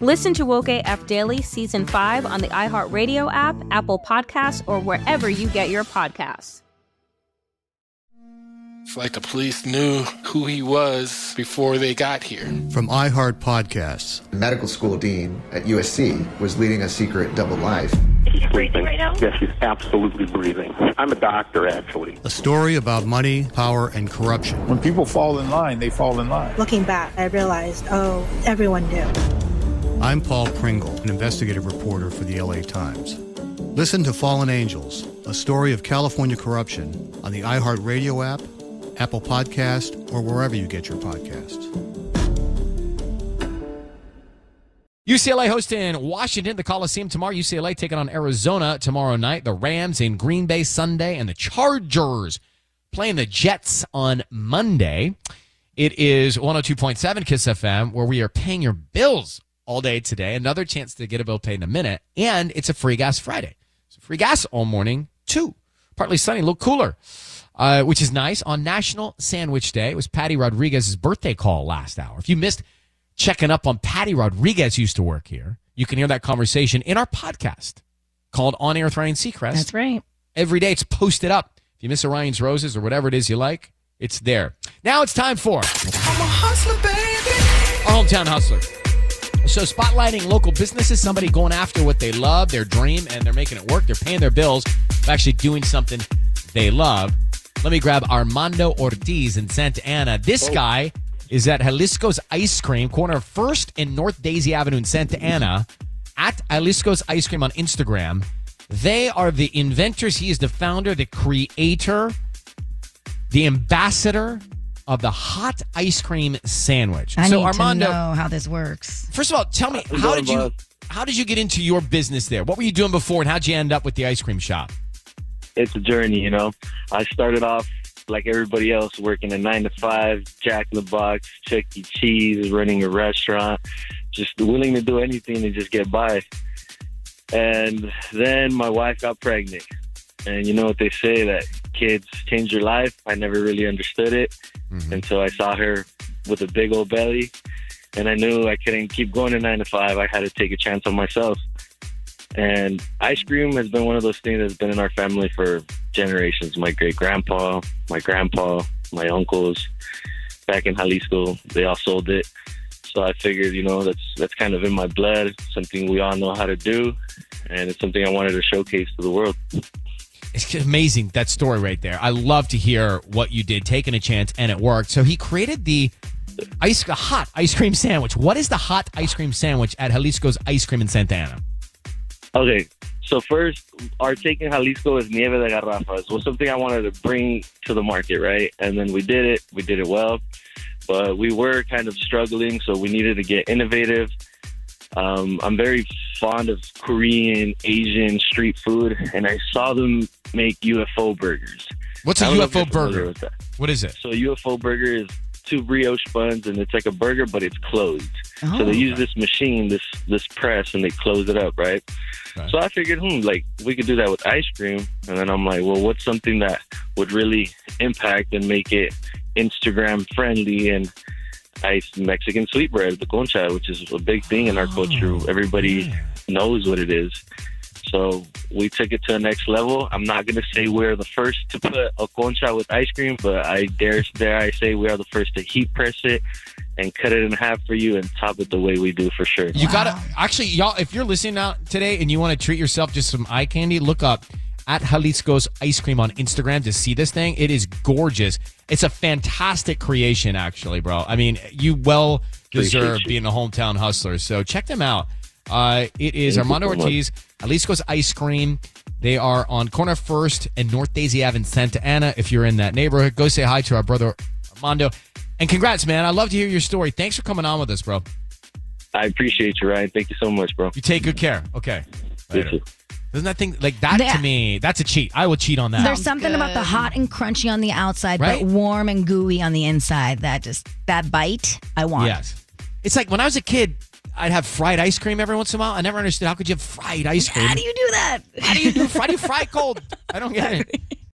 Listen to Woke AF Daily Season 5 on the iHeartRadio app, Apple Podcasts, or wherever you get your podcasts. It's like the police knew who he was before they got here. From iHeart Podcasts. The medical school dean at USC was leading a secret double life. He's breathing right now? Yes, he's absolutely breathing. I'm a doctor, actually. A story about money, power, and corruption. When people fall in line, they fall in line. Looking back, I realized, oh, everyone knew. I'm Paul Pringle, an investigative reporter for the LA Times. Listen to Fallen Angels, a story of California corruption on the iHeartRadio app, Apple Podcast, or wherever you get your podcasts. UCLA hosting Washington, the Coliseum tomorrow. UCLA taking on Arizona tomorrow night. The Rams in Green Bay Sunday, and the Chargers playing the Jets on Monday. It is 102.7 Kiss FM, where we are paying your bills all day today. Another chance to get a bill paid in a minute. And it's a free gas Friday. So free gas all morning, too. Partly sunny, a little cooler, uh, which is nice. On National Sandwich Day, it was Patty Rodriguez's birthday call last hour. If you missed checking up on Patty Rodriguez used to work here, you can hear that conversation in our podcast called On Air with Ryan Seacrest. That's right. Every day it's posted up. If you miss or Ryan's Roses or whatever it is you like, it's there. Now it's time for I'm a hustler, baby. our hometown hustler. So spotlighting local businesses, somebody going after what they love, their dream, and they're making it work. They're paying their bills, actually doing something they love. Let me grab Armando Ortiz in Santa Ana. This oh. guy is at Jalisco's Ice Cream, corner First and North Daisy Avenue in Santa Ana, at Jalisco's Ice Cream on Instagram. They are the inventors. He is the founder, the creator, the ambassador of the hot ice cream sandwich. I so need Armando, to know how this works. First of all, tell me uh, how did you how did you get into your business there? What were you doing before, and how'd you end up with the ice cream shop? it's a journey, you know. I started off like everybody else, working a nine to five, Jack in the Box, Chuck E. Cheese, running a restaurant, just willing to do anything to just get by. And then my wife got pregnant. And you know what they say that kids change your life. I never really understood it. Mm-hmm. until I saw her with a big old belly. And I knew I couldn't keep going to nine to five. I had to take a chance on myself. And ice cream has been one of those things that's been in our family for generations. My great grandpa, my grandpa, my uncles, back in Jalisco, they all sold it. So I figured, you know, that's that's kind of in my blood, something we all know how to do, and it's something I wanted to showcase to the world. It's amazing that story right there. I love to hear what you did, taking a chance, and it worked. So he created the ice hot ice cream sandwich. What is the hot ice cream sandwich at Jalisco's Ice Cream in Santa Ana? Okay, so first, our take in Jalisco is Nieve de Garrafas. was something I wanted to bring to the market, right? And then we did it. We did it well, but we were kind of struggling, so we needed to get innovative. Um, I'm very fond of Korean, Asian street food, and I saw them make UFO burgers. What's a I don't know if UFO burger? What is it? So UFO burger is two brioche buns, and it's like a burger, but it's closed. Oh. So they use this machine, this this press, and they close it up, right? So I figured, hmm, like we could do that with ice cream, and then I'm like, well, what's something that would really impact and make it Instagram friendly and ice Mexican sweetbread, the concha, which is a big thing in our oh, culture. Everybody knows what it is. So we took it to the next level. I'm not gonna say we're the first to put a concha with ice cream, but I dare dare I say we are the first to heat press it and cut it in half for you and top it the way we do for sure. You gotta actually, y'all. If you're listening out today and you want to treat yourself just some eye candy, look up at Jalisco's Ice Cream on Instagram to see this thing. It is gorgeous. It's a fantastic creation, actually, bro. I mean, you well deserve being a hometown hustler. So check them out. Uh, it is Armando. Ortiz, Jalisco's Ice Cream. They are on Corner First and North Daisy Ave in Santa Ana. If you're in that neighborhood, go say hi to our brother Armando. And congrats, man. I love to hear your story. Thanks for coming on with us, bro. I appreciate you, Ryan. Thank you so much, bro. You take good care. Okay. You Later. Doesn't that thing like that That- to me? That's a cheat. I will cheat on that. There's something about the hot and crunchy on the outside, Right? but warm and gooey on the inside. That just that bite, I want. Yes. It's like when I was a kid, I'd have fried ice cream every once in a while. I never understood how could you have fried ice cream? How do you do that? How do you do fry? do you fry cold? I don't get it.